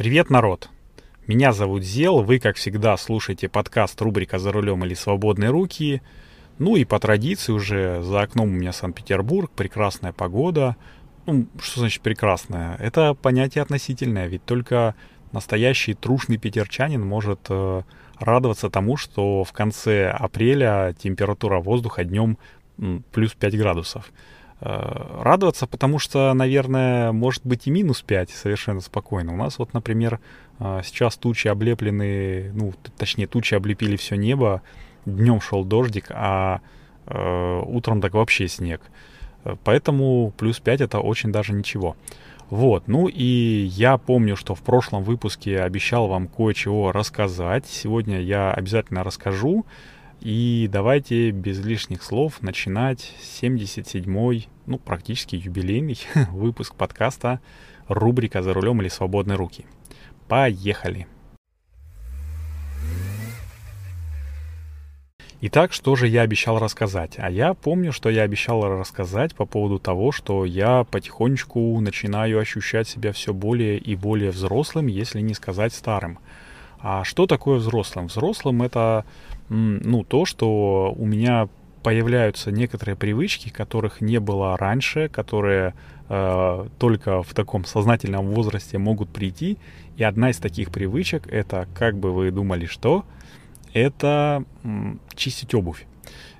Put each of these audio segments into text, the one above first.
Привет, народ! Меня зовут Зел, вы, как всегда, слушаете подкаст рубрика «За рулем» или «Свободные руки». Ну и по традиции уже за окном у меня Санкт-Петербург, прекрасная погода. Ну, что значит прекрасная? Это понятие относительное, ведь только настоящий трушный питерчанин может э, радоваться тому, что в конце апреля температура воздуха днем плюс 5 градусов. Э, радоваться, потому что, наверное, может быть и минус 5 совершенно спокойно. У нас вот, например, э, сейчас тучи облеплены, ну, точнее, тучи облепили все небо, днем шел дождик, а э, утром так вообще снег. Поэтому плюс 5 это очень даже ничего. Вот, ну и я помню, что в прошлом выпуске обещал вам кое-чего рассказать. Сегодня я обязательно расскажу. И давайте без лишних слов начинать 77-й, ну, практически юбилейный выпуск подкаста рубрика «За рулем или свободные руки». Поехали! Итак, что же я обещал рассказать? А я помню, что я обещал рассказать по поводу того, что я потихонечку начинаю ощущать себя все более и более взрослым, если не сказать старым. А что такое взрослым? Взрослым это ну, то, что у меня появляются некоторые привычки, которых не было раньше, которые э, только в таком сознательном возрасте могут прийти. И одна из таких привычек это, как бы вы думали, что? Это чистить обувь.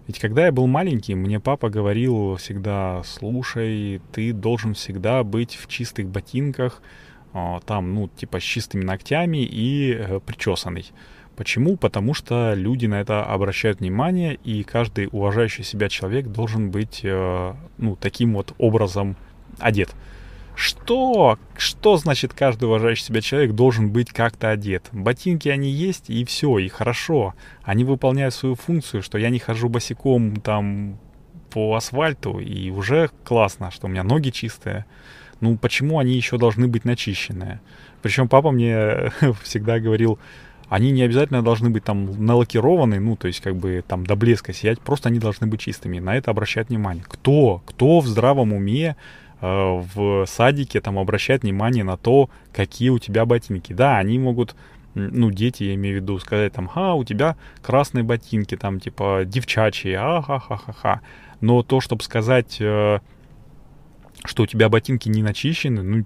Ведь когда я был маленький, мне папа говорил всегда, слушай, ты должен всегда быть в чистых ботинках, э, там, ну, типа с чистыми ногтями и э, причесанный. Почему? Потому что люди на это обращают внимание, и каждый уважающий себя человек должен быть, э, ну, таким вот образом одет. Что? Что значит каждый уважающий себя человек должен быть как-то одет? Ботинки они есть, и все, и хорошо. Они выполняют свою функцию, что я не хожу босиком там по асфальту, и уже классно, что у меня ноги чистые. Ну, почему они еще должны быть начищенные? Причем папа мне всегда говорил, они не обязательно должны быть там налакированы, ну, то есть как бы там до блеска сиять, просто они должны быть чистыми. На это обращать внимание. Кто? Кто в здравом уме э, в садике там обращает внимание на то, какие у тебя ботинки? Да, они могут ну, дети, я имею в виду, сказать там, ха, у тебя красные ботинки, там, типа, девчачьи, а-ха-ха-ха-ха. Но то, чтобы сказать, э, что у тебя ботинки не начищены, ну,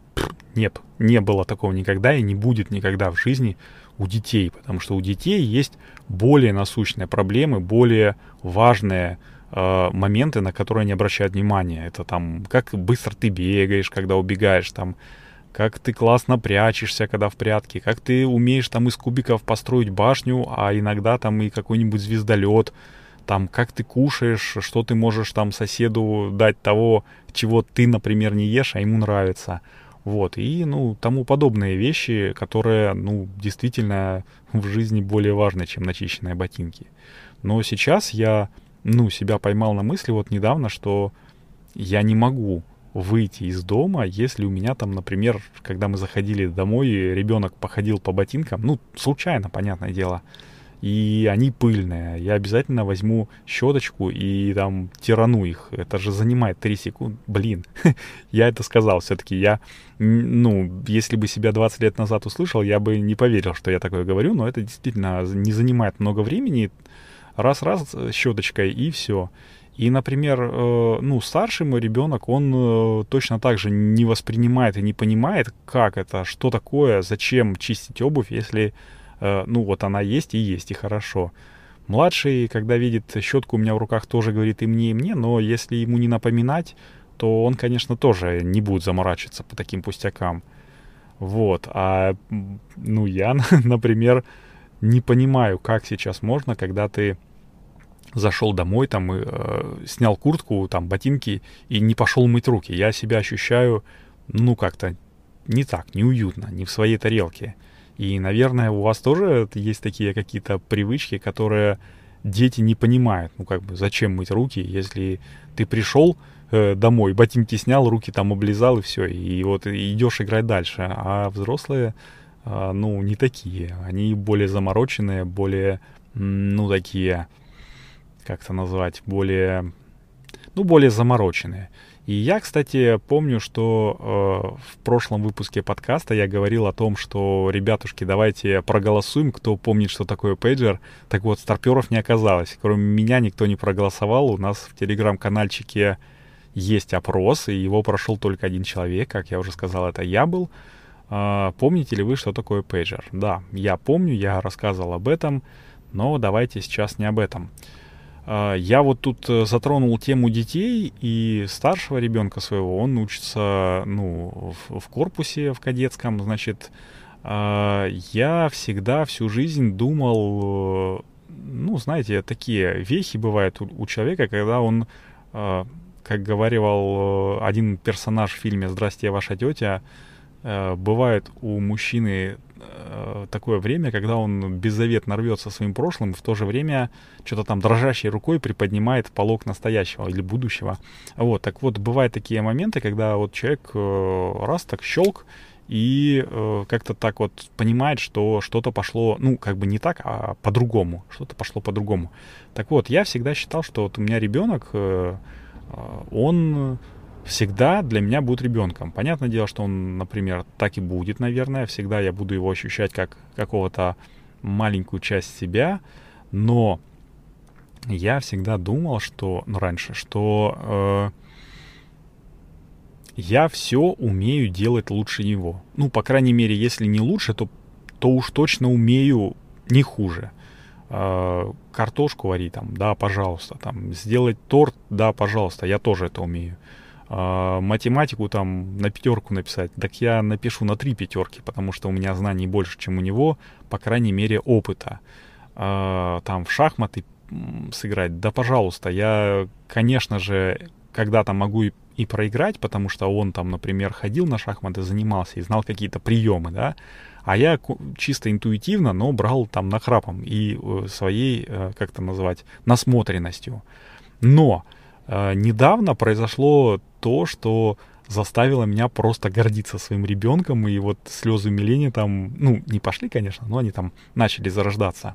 нет, не было такого никогда и не будет никогда в жизни у детей, потому что у детей есть более насущные проблемы, более важные э, моменты, на которые они обращают внимание. Это там, как быстро ты бегаешь, когда убегаешь, там, как ты классно прячешься, когда в прятке, как ты умеешь там из кубиков построить башню, а иногда там и какой-нибудь звездолет, там, как ты кушаешь, что ты можешь там соседу дать того, чего ты, например, не ешь, а ему нравится. Вот, и, ну, тому подобные вещи, которые, ну, действительно в жизни более важны, чем начищенные ботинки. Но сейчас я, ну, себя поймал на мысли вот недавно, что я не могу выйти из дома, если у меня там, например, когда мы заходили домой, ребенок походил по ботинкам, ну, случайно, понятное дело, и они пыльные. Я обязательно возьму щеточку и там тирану их. Это же занимает 3 секунды. Блин, я это сказал все-таки. Я, ну, если бы себя 20 лет назад услышал, я бы не поверил, что я такое говорю, но это действительно не занимает много времени. Раз-раз щеточкой и все. И, например, э, ну, старший мой ребенок, он э, точно так же не воспринимает и не понимает, как это, что такое, зачем чистить обувь, если Э, ну вот она есть и есть, и хорошо. Младший, когда видит щетку у меня в руках, тоже говорит и мне, и мне, но если ему не напоминать, то он, конечно, тоже не будет заморачиваться по таким пустякам. Вот. А, ну, я, например, не понимаю, как сейчас можно, когда ты зашел домой, там, э, снял куртку, там, ботинки и не пошел мыть руки. Я себя ощущаю, ну, как-то не так, неуютно, не в своей тарелке. И, наверное, у вас тоже есть такие какие-то привычки, которые дети не понимают. Ну, как бы, зачем мыть руки, если ты пришел э, домой, ботинки снял, руки там облизал и все, и вот идешь играть дальше. А взрослые, э, ну, не такие. Они более замороченные, более, ну, такие, как это назвать, более ну, более замороченные. И я, кстати, помню, что э, в прошлом выпуске подкаста я говорил о том, что, ребятушки, давайте проголосуем, кто помнит, что такое пейджер. Так вот, старперов не оказалось. Кроме меня никто не проголосовал. У нас в телеграм-канальчике есть опрос, и его прошел только один человек. Как я уже сказал, это я был. Э, помните ли вы, что такое пейджер? Да, я помню, я рассказывал об этом, но давайте сейчас не об этом. А, я вот тут э, затронул тему детей и старшего ребенка своего. Он учится, ну, в, в корпусе, в кадетском, значит. А, я всегда всю жизнь думал, э, ну, знаете, такие вехи бывают у, у человека, когда он, а, как говорил э, один персонаж в фильме «Здрасте, ваша тетя», бывает у мужчины такое время, когда он беззаветно рвется своим прошлым, в то же время что-то там дрожащей рукой приподнимает полог настоящего или будущего. Вот, так вот, бывают такие моменты, когда вот человек э, раз так щелк, и э, как-то так вот понимает, что что-то пошло, ну, как бы не так, а по-другому, что-то пошло по-другому. Так вот, я всегда считал, что вот у меня ребенок, э, э он всегда для меня будет ребенком. Понятное дело, что он, например, так и будет, наверное. Всегда я буду его ощущать как какого-то маленькую часть себя, но я всегда думал, что, ну, раньше, что э, я все умею делать лучше него. Ну, по крайней мере, если не лучше, то, то уж точно умею не хуже. Э, картошку варить, там, да, пожалуйста. Там, сделать торт, да, пожалуйста, я тоже это умею. А, математику там на пятерку написать, так я напишу на три пятерки, потому что у меня знаний больше, чем у него, по крайней мере, опыта. А, там в шахматы сыграть, да пожалуйста, я, конечно же, когда-то могу и, и проиграть, потому что он там, например, ходил на шахматы, занимался и знал какие-то приемы, да, а я чисто интуитивно, но брал там нахрапом и э, своей, э, как это называть, насмотренностью. Но э, недавно произошло то, что заставило меня просто гордиться своим ребенком, и вот слезы умиления там, ну, не пошли, конечно, но они там начали зарождаться.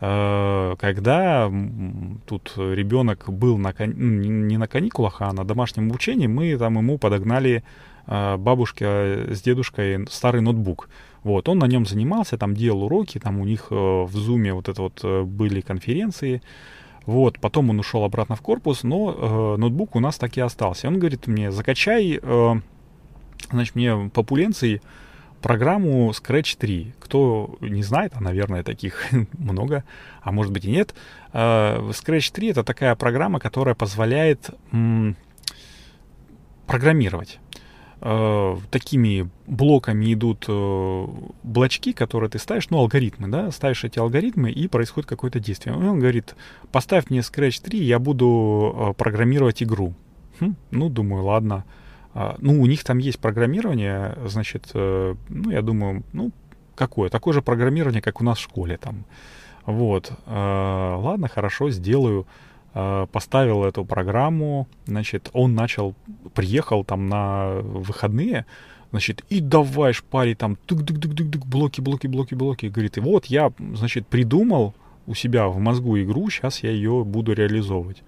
Э, когда тут ребенок был на, ну, не на каникулах, а на домашнем обучении, мы там ему подогнали э, бабушке с дедушкой старый ноутбук. Вот, он на нем занимался, там делал уроки, там у них э, в зуме вот это вот были конференции, вот, потом он ушел обратно в корпус, но э, ноутбук у нас так и остался. Он говорит мне, закачай, э, значит, мне популенции программу Scratch 3. Кто не знает, а, наверное, таких много, а может быть и нет. Э, Scratch 3 это такая программа, которая позволяет м, программировать. Э, такими блоками идут э, блочки, которые ты ставишь, ну, алгоритмы, да, ставишь эти алгоритмы, и происходит какое-то действие. И он говорит, поставь мне Scratch 3, я буду э, программировать игру. Хм, ну, думаю, ладно. А, ну, у них там есть программирование, значит, э, ну, я думаю, ну, какое? Такое же программирование, как у нас в школе там. Вот. Э, ладно, хорошо, сделаю. Э, поставил эту программу, значит, он начал, приехал там на выходные, значит, и давай шпарить там, тык-тык-тык-тык, блоки, блоки, блоки, блоки. Говорит, и вот я, значит, придумал у себя в мозгу игру, сейчас я ее буду реализовывать.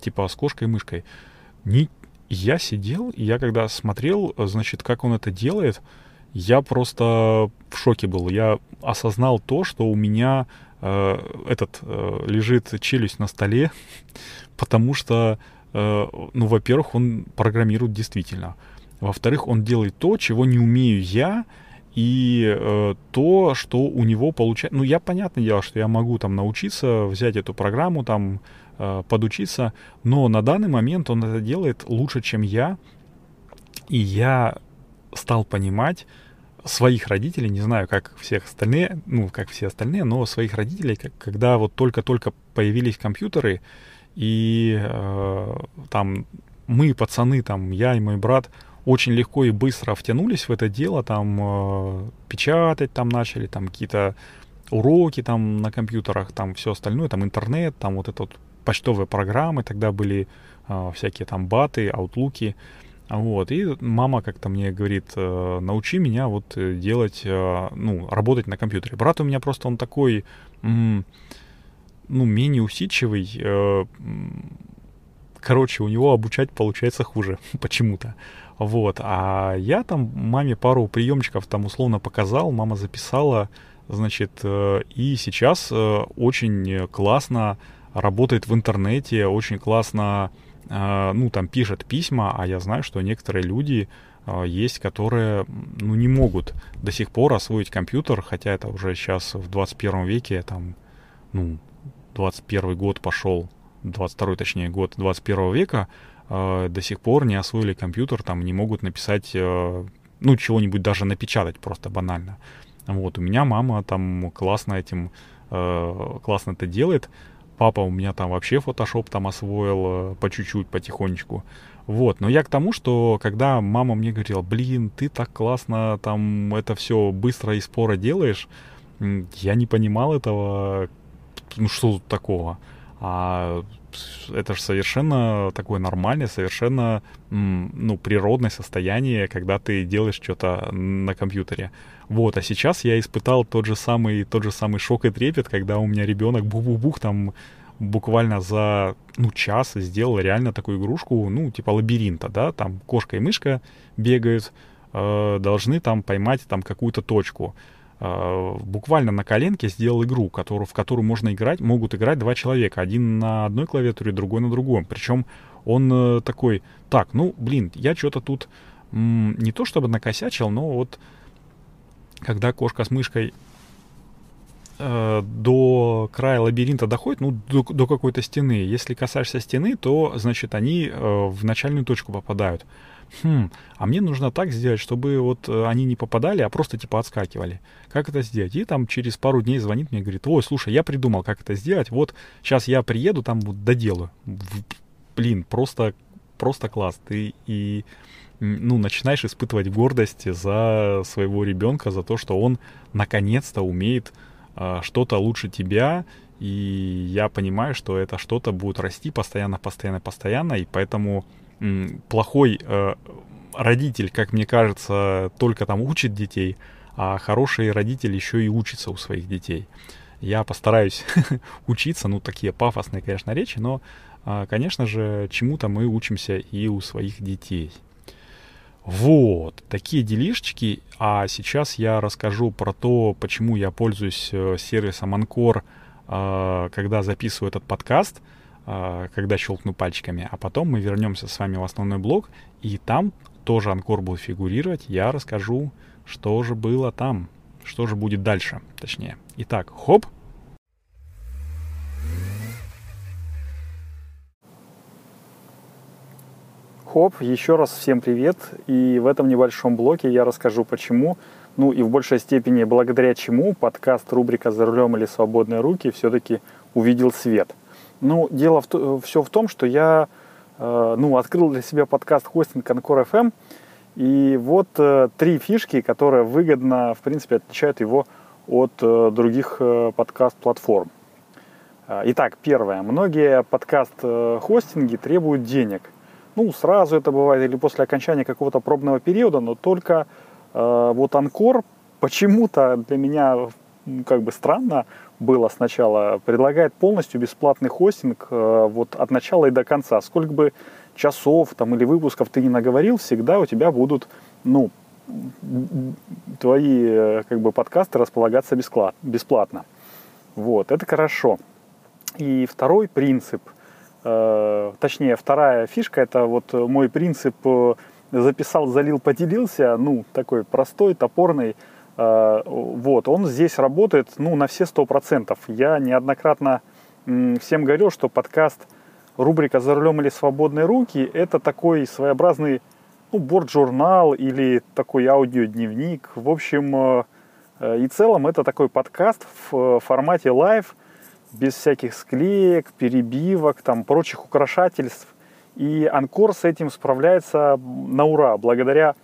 Типа с кошкой-мышкой. Не... Я сидел, и я когда смотрел, значит, как он это делает, я просто в шоке был. Я осознал то, что у меня э, этот э, лежит челюсть на столе, потому что, э, ну, во-первых, он программирует действительно. Во-вторых, он делает то, чего не умею я, и э, то, что у него получается... Ну, я, понятное дело, что я могу там научиться, взять эту программу, там, э, подучиться, но на данный момент он это делает лучше, чем я, и я стал понимать, своих родителей, не знаю, как всех остальные, ну, как все остальные, но своих родителей, как, когда вот только-только появились компьютеры, и э, там мы, пацаны, там, я и мой брат, очень легко и быстро втянулись в это дело, там, э, печатать там начали, там, какие-то уроки там на компьютерах, там, все остальное, там, интернет, там, вот это вот почтовые программы, тогда были э, всякие там баты, аутлуки, вот, и мама как-то мне говорит, э, научи меня вот э, делать, э, ну, работать на компьютере. Брат у меня просто, он такой, ну, менее усидчивый, короче, у него обучать получается хуже почему-то. Вот, а я там маме пару приемчиков там условно показал, мама записала, значит, и сейчас очень классно работает в интернете, очень классно, ну, там пишет письма, а я знаю, что некоторые люди есть, которые, ну, не могут до сих пор освоить компьютер, хотя это уже сейчас в 21 веке, там, ну, 21 год пошел, 22 точнее год 21 века, э, до сих пор не освоили компьютер, там не могут написать, э, ну, чего-нибудь даже напечатать просто банально. Вот, у меня мама там классно этим, э, классно это делает. Папа у меня там вообще фотошоп там освоил э, по чуть-чуть, потихонечку. Вот, но я к тому, что когда мама мне говорила, блин, ты так классно там это все быстро и споро делаешь, я не понимал этого, ну что тут такого. А это же совершенно такое нормальное, совершенно ну, природное состояние, когда ты делаешь что-то на компьютере. Вот, а сейчас я испытал тот же самый, тот же самый шок и трепет, когда у меня ребенок бух-бух-бух там буквально за ну, час сделал реально такую игрушку, ну, типа лабиринта, да, там кошка и мышка бегают, э, должны там поймать там какую-то точку. Э, буквально на коленке сделал игру, которую, в которую можно играть, могут играть два человека. Один на одной клавиатуре, другой на другом. Причем он э, такой, так, ну, блин, я что-то тут м, не то чтобы накосячил, но вот когда кошка с мышкой э, до края лабиринта доходит, ну, до, до какой-то стены. Если касаешься стены, то, значит, они э, в начальную точку попадают хм, а мне нужно так сделать, чтобы вот э, они не попадали, а просто типа отскакивали. Как это сделать? И там через пару дней звонит мне и говорит, ой, слушай, я придумал, как это сделать, вот сейчас я приеду, там вот доделаю. Блин, просто, просто класс. Ты и ну, начинаешь испытывать гордость за своего ребенка, за то, что он наконец-то умеет э, что-то лучше тебя, и я понимаю, что это что-то будет расти постоянно, постоянно, постоянно, и поэтому плохой э, родитель, как мне кажется, только там учит детей, а хороший родитель еще и учится у своих детей. Я постараюсь учиться, ну, такие пафосные, конечно, речи, но, э, конечно же, чему-то мы учимся и у своих детей. Вот, такие делишечки. А сейчас я расскажу про то, почему я пользуюсь э, сервисом Анкор, когда записываю этот подкаст — когда щелкну пальчиками, а потом мы вернемся с вами в основной блок, и там тоже анкор будет фигурировать. Я расскажу, что же было там, что же будет дальше, точнее. Итак, хоп. Хоп, еще раз всем привет. И в этом небольшом блоке я расскажу, почему, ну и в большей степени благодаря чему подкаст рубрика «За рулем или свободные руки» все-таки увидел свет – ну, дело в, э, все в том, что я э, ну, открыл для себя подкаст хостинг Анкор FM. И вот э, три фишки, которые выгодно, в принципе, отличают его от э, других э, подкаст-платформ. Э, итак, первое. Многие подкаст-хостинги требуют денег. Ну, сразу это бывает или после окончания какого-то пробного периода, но только э, вот Анкор почему-то для меня как бы странно было сначала, предлагает полностью бесплатный хостинг э, вот от начала и до конца. Сколько бы часов там или выпусков ты не наговорил, всегда у тебя будут, ну, твои э, как бы подкасты располагаться бесплатно. Вот, это хорошо. И второй принцип, э, точнее, вторая фишка, это вот мой принцип записал, залил, поделился, ну, такой простой, топорный, вот, он здесь работает ну, на все сто процентов. Я неоднократно всем говорил, что подкаст рубрика «За рулем или свободные руки» — это такой своеобразный ну, борт-журнал или такой аудиодневник. В общем, э, э, и в целом это такой подкаст в формате live, без всяких склеек, перебивок, там, прочих украшательств. И Anchor с этим справляется на ура, благодаря Э,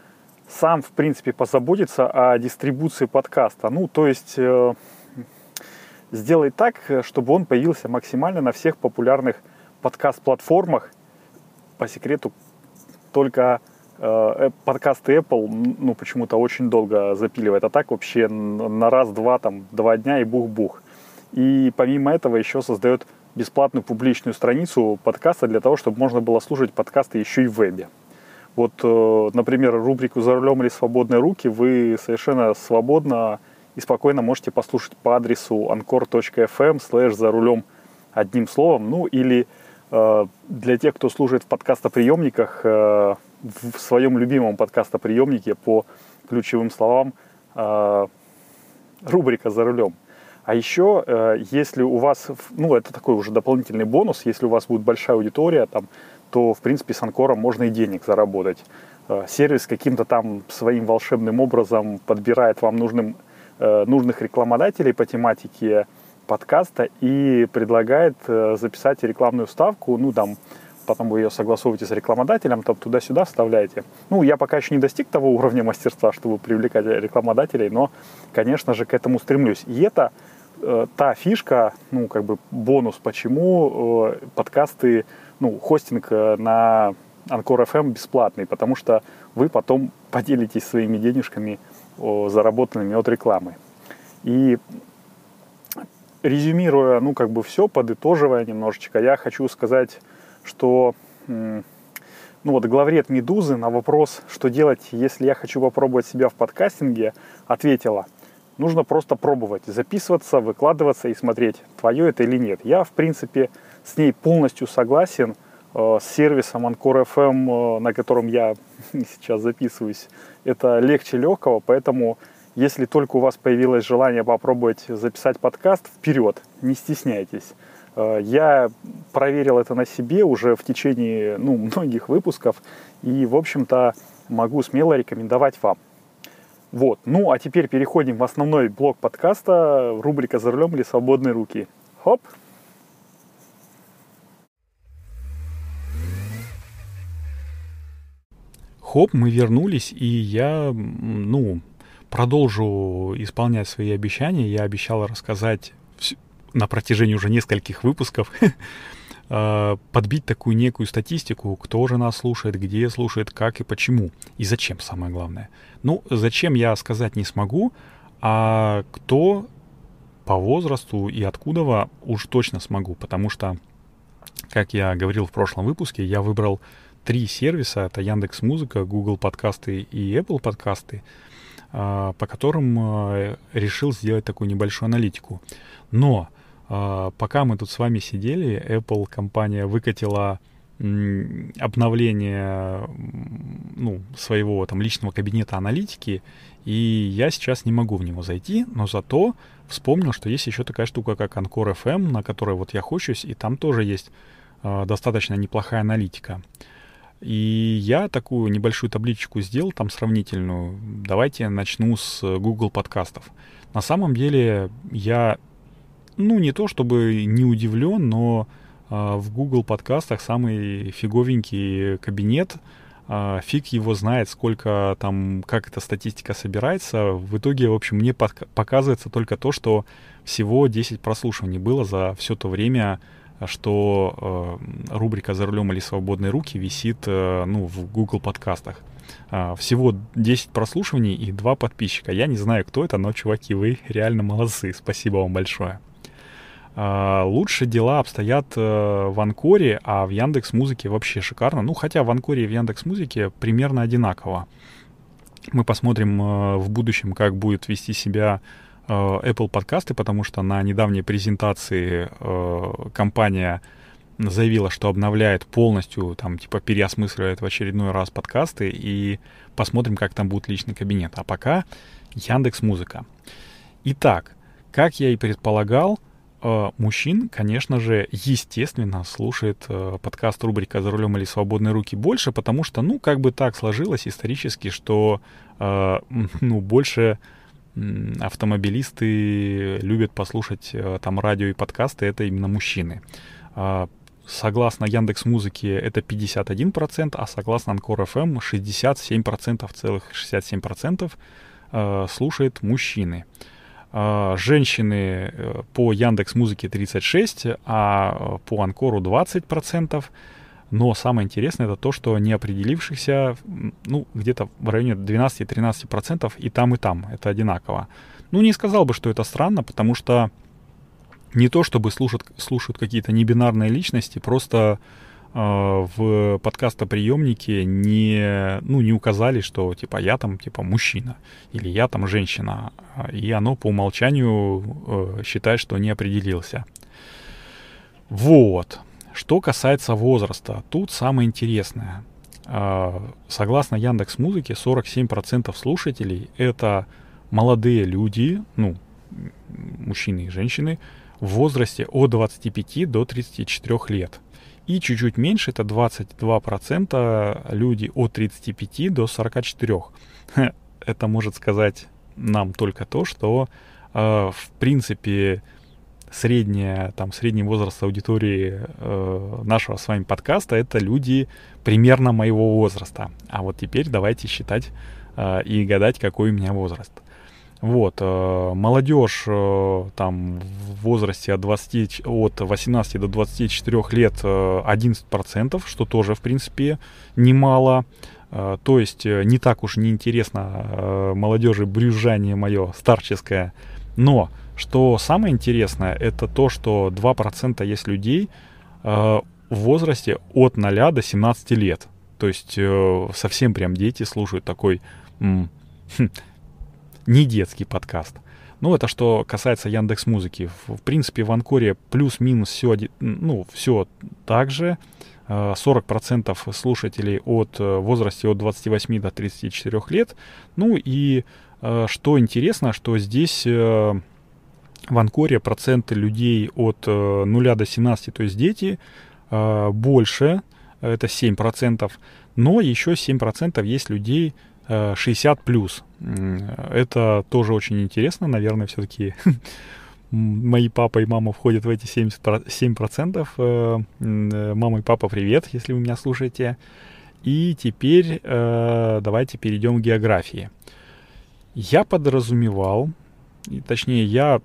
сам, в принципе, позаботится о дистрибуции подкаста. Ну, то есть э, сделать так, чтобы он появился максимально на всех популярных подкаст-платформах. По секрету, только э, подкасты Apple, ну, почему-то очень долго запиливает. А так вообще на раз-два, там, два дня и бух-бух. И помимо этого еще создает бесплатную публичную страницу подкаста для того, чтобы можно было слушать подкасты еще и в вебе. Вот, э, например, рубрику «За рулем или свободные руки» вы совершенно свободно и спокойно можете послушать по адресу anchor.fm slash «За рулем» одним словом. Ну или э, для тех, кто служит в подкастоприемниках, э, в своем любимом подкастоприемнике по ключевым словам рубрика «За рулем». А еще, если у вас, ну, это такой уже дополнительный бонус, если у вас будет большая аудитория, там, то, в принципе, с Анкором можно и денег заработать. Э, сервис каким-то там своим волшебным образом подбирает вам нужным, э, нужных рекламодателей по тематике подкаста и предлагает э, записать рекламную ставку, ну, там, потом вы ее согласовываете с рекламодателем, там туда-сюда вставляете. Ну, я пока еще не достиг того уровня мастерства, чтобы привлекать рекламодателей, но, конечно же, к этому стремлюсь. И это э, та фишка, ну, как бы бонус, почему э, подкасты ну, хостинг э, на Анкор FM бесплатный, потому что вы потом поделитесь своими денежками, заработанными от рекламы. И резюмируя, ну, как бы все, подытоживая немножечко, я хочу сказать, что, ну, вот главред «Медузы» на вопрос, что делать, если я хочу попробовать себя в подкастинге, ответила, нужно просто пробовать, записываться, выкладываться и смотреть, твое это или нет. Я, в принципе, с ней полностью согласен. Э, с сервисом Ancore FM, э, на котором я сейчас записываюсь, это легче легкого, поэтому если только у вас появилось желание попробовать записать подкаст, вперед, не стесняйтесь. Э, я проверил это на себе уже в течение ну, многих выпусков и, в общем-то, могу смело рекомендовать вам. Вот. Ну, а теперь переходим в основной блок подкаста, рубрика «За рулем или свободные руки». Хоп! Хоп, мы вернулись, и я, ну, продолжу исполнять свои обещания. Я обещал рассказать на протяжении уже нескольких выпусков, а, подбить такую некую статистику, кто же нас слушает, где слушает, как и почему, и зачем, самое главное. Ну, зачем я сказать не смогу, а кто по возрасту и откуда уж точно смогу, потому что, как я говорил в прошлом выпуске, я выбрал три сервиса, это Яндекс Музыка, Google подкасты и Apple подкасты, а, по которым а, решил сделать такую небольшую аналитику. Но а, пока мы тут с вами сидели, Apple компания выкатила обновление ну, своего там личного кабинета аналитики, и я сейчас не могу в него зайти, но зато вспомнил, что есть еще такая штука, как Anchor FM, на которой вот я хочусь, и там тоже есть э, достаточно неплохая аналитика. И я такую небольшую табличку сделал, там сравнительную. Давайте начну с Google подкастов. На самом деле я, ну не то чтобы не удивлен, но э, в Google подкастах самый фиговенький кабинет. Э, фиг его знает, сколько там, как эта статистика собирается. В итоге, в общем, мне показывается только то, что всего 10 прослушиваний было за все то время, что э, рубрика «За рулем или свободные руки» висит э, ну, в Google подкастах. Э, всего 10 прослушиваний и 2 подписчика. Я не знаю, кто это, но, чуваки, вы реально молодцы. Спасибо вам большое. Uh, лучше дела обстоят uh, в Анкоре, а в Яндекс Музыке вообще шикарно. Ну, хотя в Анкоре и в Яндекс Музыке примерно одинаково. Мы посмотрим в будущем, как будет вести себя Э, Apple подкасты, потому что на недавней презентации э, компания заявила, что обновляет полностью, там, типа, переосмысливает в очередной раз подкасты, и посмотрим, как там будет личный кабинет. А пока Яндекс Музыка. Итак, как я и предполагал, э, мужчин, конечно же, естественно, слушает э, подкаст рубрика «За рулем или свободные руки» больше, потому что, ну, как бы так сложилось исторически, что, э, ну, больше автомобилисты любят послушать э, там радио и подкасты, это именно мужчины. А, согласно Яндекс Музыке это 51%, а согласно Анкор FM 67%, целых 67% э, слушает мужчины. Э, женщины э, по Яндекс Музыке 36, а по Анкору 20%. Но самое интересное это то, что неопределившихся, ну, где-то в районе 12-13% и там, и там. Это одинаково. Ну, не сказал бы, что это странно, потому что не то чтобы слушают, слушают какие-то небинарные личности, просто э, в подкастоприемнике не, ну, не указали, что типа я там типа мужчина или я там женщина, и оно по умолчанию э, считает, что не определился. Вот. Что касается возраста, тут самое интересное. Э, согласно Яндекс Музыке, 47% слушателей это молодые люди, ну, мужчины и женщины, в возрасте от 25 до 34 лет. И чуть-чуть меньше, это 22% люди от 35 до 44. Это может сказать нам только то, что э, в принципе средняя, там, средний возраст аудитории э, нашего с вами подкаста это люди примерно моего возраста. А вот теперь давайте считать э, и гадать, какой у меня возраст. Вот, э, молодежь э, там в возрасте от, 20, от 18 до 24 лет э, 11%, что тоже, в принципе, немало. Э, то есть э, не так уж неинтересно э, молодежи брюзжание мое старческое. Но, что самое интересное, это то, что 2% есть людей э, в возрасте от 0 до 17 лет. То есть э, совсем прям дети слушают такой... М- не детский подкаст. Ну, это что касается Яндекс Музыки. В, в принципе, в Анкоре плюс-минус все, ну, все так же. 40% э, слушателей от э, возраста от 28 до 34 лет. Ну и э, что интересно, что здесь в Анкоре проценты людей от 0 до 17, то есть дети, больше, это 7%, но еще 7% есть людей 60 э, плюс. Это тоже очень интересно, наверное, все-таки мои папа и мама входят в эти 70%. 7%. Э, э, мама и папа, привет, если вы меня слушаете. И теперь давайте перейдем к географии. Я подразумевал, точнее, я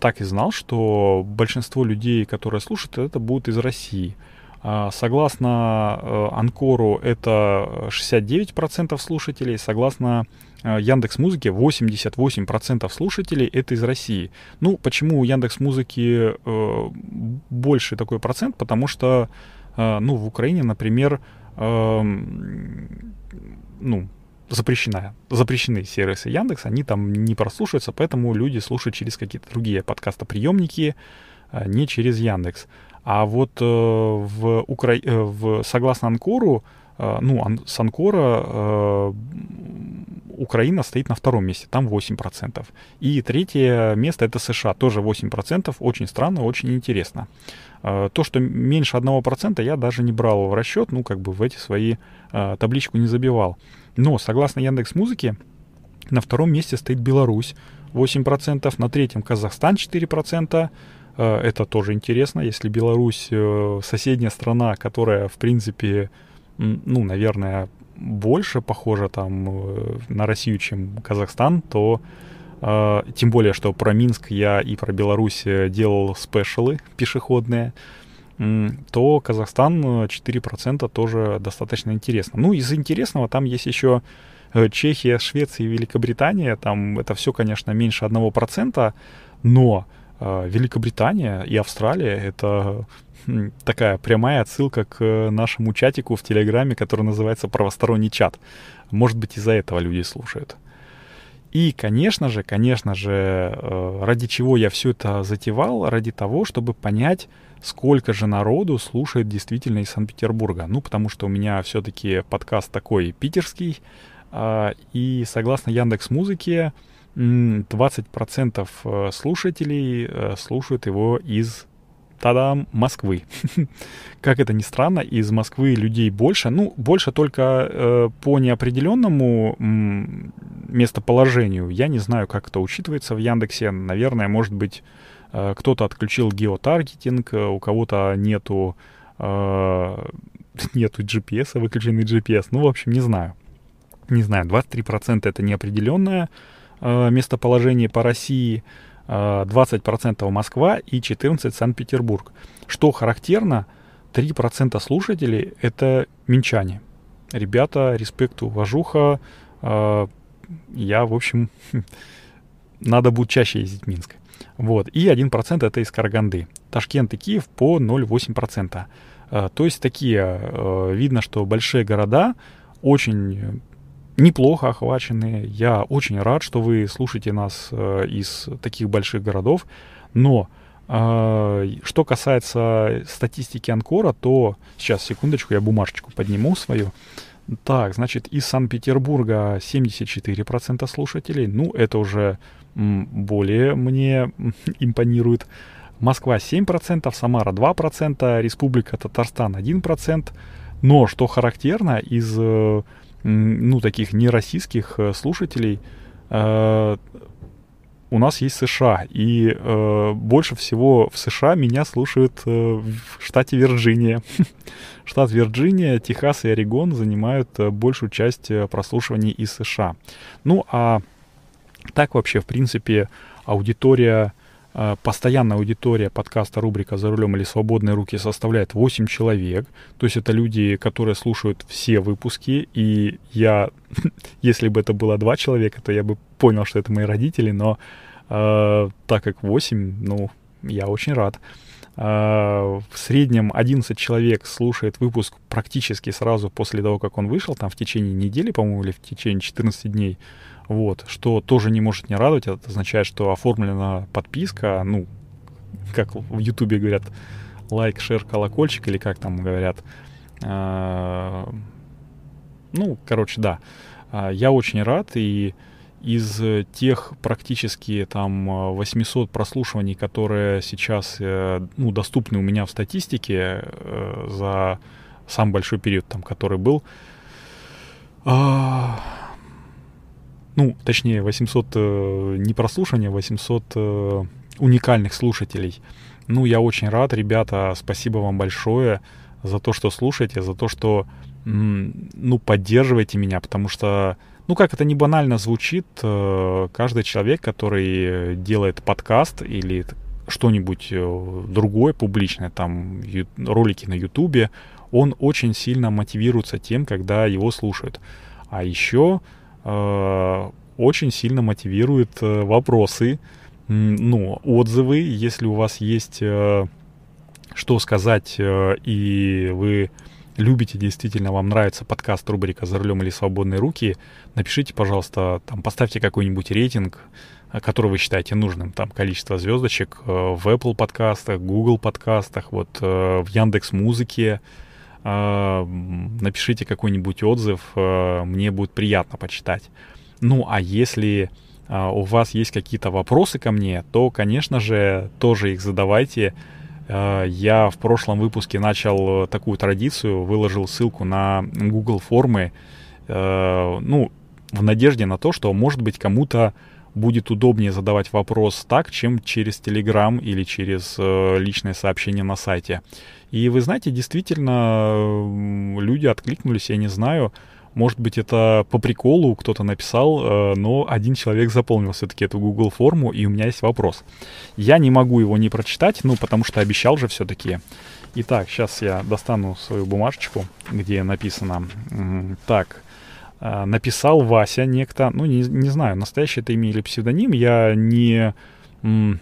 так и знал, что большинство людей, которые слушают, это будут из России. А, согласно э, Анкору это 69% слушателей, согласно э, Яндекс Музыке 88% слушателей это из России. Ну, почему у Яндекс Музыки э, больше такой процент? Потому что, ну, в Украине, например, эм, ну, запрещена, запрещены сервисы Яндекс, они там не прослушиваются, поэтому люди слушают через какие-то другие подкастоприемники, не через Яндекс. А вот э, в, Укра... Э, в согласно Анкору, э, ну, ан... с Анкора э, Украина стоит на втором месте, там 8%. И третье место это США, тоже 8%. Очень странно, очень интересно. Э, то, что меньше 1%, я даже не брал в расчет, ну, как бы в эти свои э, табличку не забивал. Но, согласно Яндекс Музыке, на втором месте стоит Беларусь, 8%, на третьем Казахстан 4%, Э, это тоже интересно, если Беларусь э, соседняя страна, которая, в принципе, ну, наверное, больше похожа там э, на Россию, чем Казахстан, то тем более, что про Минск я и про Беларусь делал спешалы пешеходные, то Казахстан 4% тоже достаточно интересно. Ну, из интересного там есть еще Чехия, Швеция и Великобритания. Там это все, конечно, меньше 1%, но а, Великобритания и Австралия — это такая прямая отсылка к нашему чатику в Телеграме, который называется «Правосторонний чат». Может быть, из-за этого люди слушают. И, конечно же, конечно же, э, ради чего я все это затевал? Ради того, чтобы понять, сколько же народу слушает действительно из Санкт-Петербурга. Ну, потому что у меня все-таки подкаст такой питерский, а, и согласно Яндекс Музыке, 20% э, слушателей э, слушают его из Тадам, Москвы. как это ни странно, из Москвы людей больше. Ну, больше только э, по неопределенному местоположению. Я не знаю, как это учитывается в Яндексе. Наверное, может быть, кто-то отключил геотаргетинг, э, у кого-то нету э, нету GPS, выключенный GPS. Ну, в общем, не знаю. Не знаю, 23% это неопределенное э, местоположение по России, э, 20% Москва и 14% Санкт-Петербург. Что характерно, 3% слушателей это минчане. Ребята, респект, уважуха. Э, я, в общем, надо будет чаще ездить в Минск. Вот. И 1% это из Караганды. Ташкент и Киев по 0,8%. Э, то есть такие, э, видно, что большие города очень неплохо охвачены. Я очень рад, что вы слушаете нас э, из таких больших городов. Но что касается статистики Анкора, то сейчас, секундочку, я бумажечку подниму свою. Так, значит, из Санкт-Петербурга 74% слушателей. Ну, это уже более мне импонирует. Москва 7%, Самара 2%, Республика Татарстан 1%. Но, что характерно, из э, ну, таких нероссийских э, слушателей э, у нас есть США. И больше всего в США меня слушают в штате Вирджиния. Штат Вирджиния, Техас и Орегон занимают большую часть прослушиваний из США. Ну, а так вообще, в принципе, аудитория, э, постоянная аудитория подкаста рубрика «За рулем или свободные руки» составляет 8 человек. То есть это люди, которые слушают все выпуски. И я, если бы это было 2 человека, то я бы понял, что это мои родители. Но э, так как 8, ну, я очень рад. Uh, в среднем 11 человек слушает выпуск практически сразу после того, как он вышел, там в течение недели, по-моему, или в течение 14 дней. Вот, что тоже не может не радовать. Это означает, что оформлена подписка, ну, как в Ютубе говорят, лайк, шер, колокольчик, или как там говорят. А, ну, короче, да. А, я очень рад, и из тех практически там 800 прослушиваний, которые сейчас э, ну, доступны у меня в статистике э, за самый большой период, там, который был, ну, точнее, 800 э, не прослушивания, 800 э, уникальных слушателей. Ну, я очень рад, ребята, спасибо вам большое за то, что слушаете, за то, что, ну, поддерживаете меня, потому что, ну, как это не банально звучит, э, каждый человек, который делает подкаст или что-нибудь э, другое публичное, там, ю- ролики на Ютубе, он очень сильно мотивируется тем, когда его слушают. А еще очень сильно мотивирует э, вопросы, ну, отзывы, если у вас есть э, что сказать, и вы любите, действительно, вам нравится подкаст рубрика «За рулем или свободные руки», напишите, пожалуйста, там, поставьте какой-нибудь рейтинг, который вы считаете нужным, там, количество звездочек в Apple подкастах, Google подкастах, вот, в Яндекс Музыке, напишите какой-нибудь отзыв, мне будет приятно почитать. Ну, а если а, у вас есть какие-то вопросы ко мне, то, конечно же, тоже их задавайте. А, я в прошлом выпуске начал такую традицию, выложил ссылку на Google формы, а, ну, в надежде на то, что, может быть, кому-то будет удобнее задавать вопрос так, чем через Telegram или через э, личное сообщение на сайте. И вы знаете, действительно, люди откликнулись, я не знаю, может быть, это по приколу кто-то написал, э, но один человек заполнил все-таки эту Google форму, и у меня есть вопрос. Я не могу его не прочитать, ну, потому что обещал же все-таки. Итак, сейчас я достану свою бумажечку, где написано так. Э, написал Вася некто, ну, не, не знаю, настоящее это имя или псевдоним, я не, ну,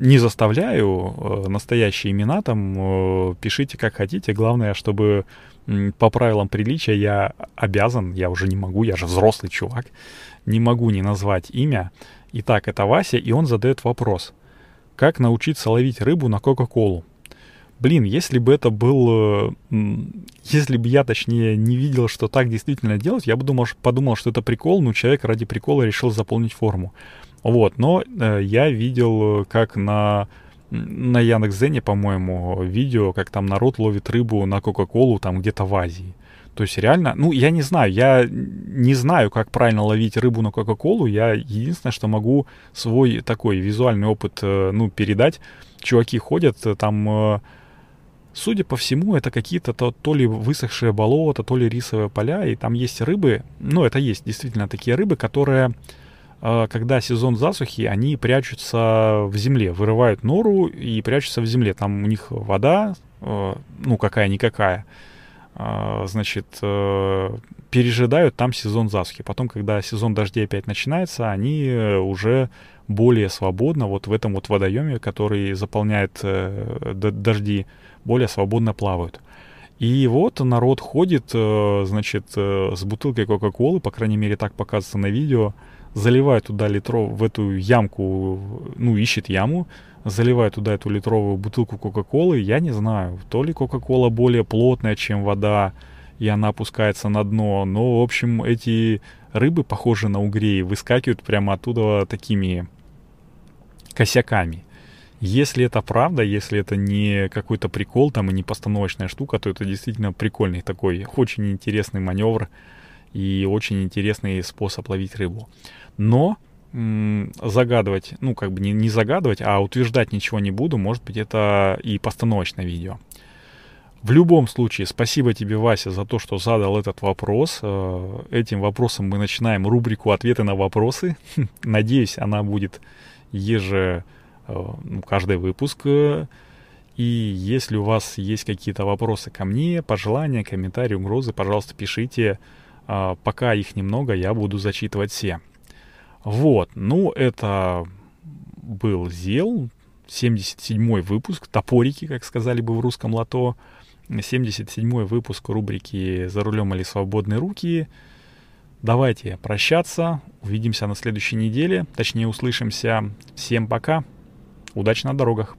не заставляю э, настоящие имена там, пишите как хотите, главное, чтобы по правилам приличия я обязан, я уже не могу, я же взрослый чувак, не могу не назвать имя. Итак, это Вася, и он задает вопрос. Как научиться ловить рыбу на Кока-Колу? Блин, если бы это был... Э, если бы я, точнее, не видел, что так действительно делать, я бы думал, подумал, что это прикол, но человек ради прикола решил заполнить форму. Вот, но э, я видел, как на на Яндекс.Зене, по-моему, видео, как там народ ловит рыбу на Кока-Колу там где-то в Азии. То есть реально, ну, я не знаю, я не знаю, как правильно ловить рыбу на Кока-Колу. Я единственное, что могу свой такой визуальный опыт, э, ну, передать. Чуваки ходят, э, там, э, судя по всему, это какие-то то, то ли высохшие болота, то ли рисовые поля, и там есть рыбы, ну, это есть действительно такие рыбы, которые когда сезон засухи, они прячутся в земле, вырывают нору и прячутся в земле. Там у них вода, ну, какая-никакая. А, значит, э, пережидают там сезон засухи. Потом, когда сезон дождей опять начинается, они э, уже более свободно вот в этом вот водоеме, который заполняет э, дожди, более свободно плавают. И вот народ ходит, значит, с бутылкой Кока-Колы, по крайней мере, так показывается на видео, заливает туда литро в эту ямку, ну, ищет яму, заливает туда эту литровую бутылку Кока-Колы, я не знаю, то ли Кока-Кола более плотная, чем вода, и она опускается на дно, но, в общем, эти рыбы, похожие на угрей, выскакивают прямо оттуда такими косяками. Если это правда, если это не какой-то прикол там и не постановочная штука, то это действительно прикольный такой, очень интересный маневр и очень интересный способ ловить рыбу. Но загадывать, ну, как бы не, не загадывать, а утверждать ничего не буду. Может быть, это и постановочное видео. В любом случае, спасибо тебе, Вася, за то, что задал этот вопрос. Э, этим вопросом мы начинаем рубрику «Ответы на вопросы». Надеюсь, она будет еже, э, ну, каждый выпуск. И если у вас есть какие-то вопросы ко мне, пожелания, комментарии, угрозы, пожалуйста, пишите. Э, пока их немного, я буду зачитывать все. Вот, ну, это был ЗЕЛ, 77-й выпуск, топорики, как сказали бы в русском лото, 77-й выпуск рубрики «За рулем или свободные руки». Давайте прощаться, увидимся на следующей неделе, точнее услышимся. Всем пока, удачи на дорогах.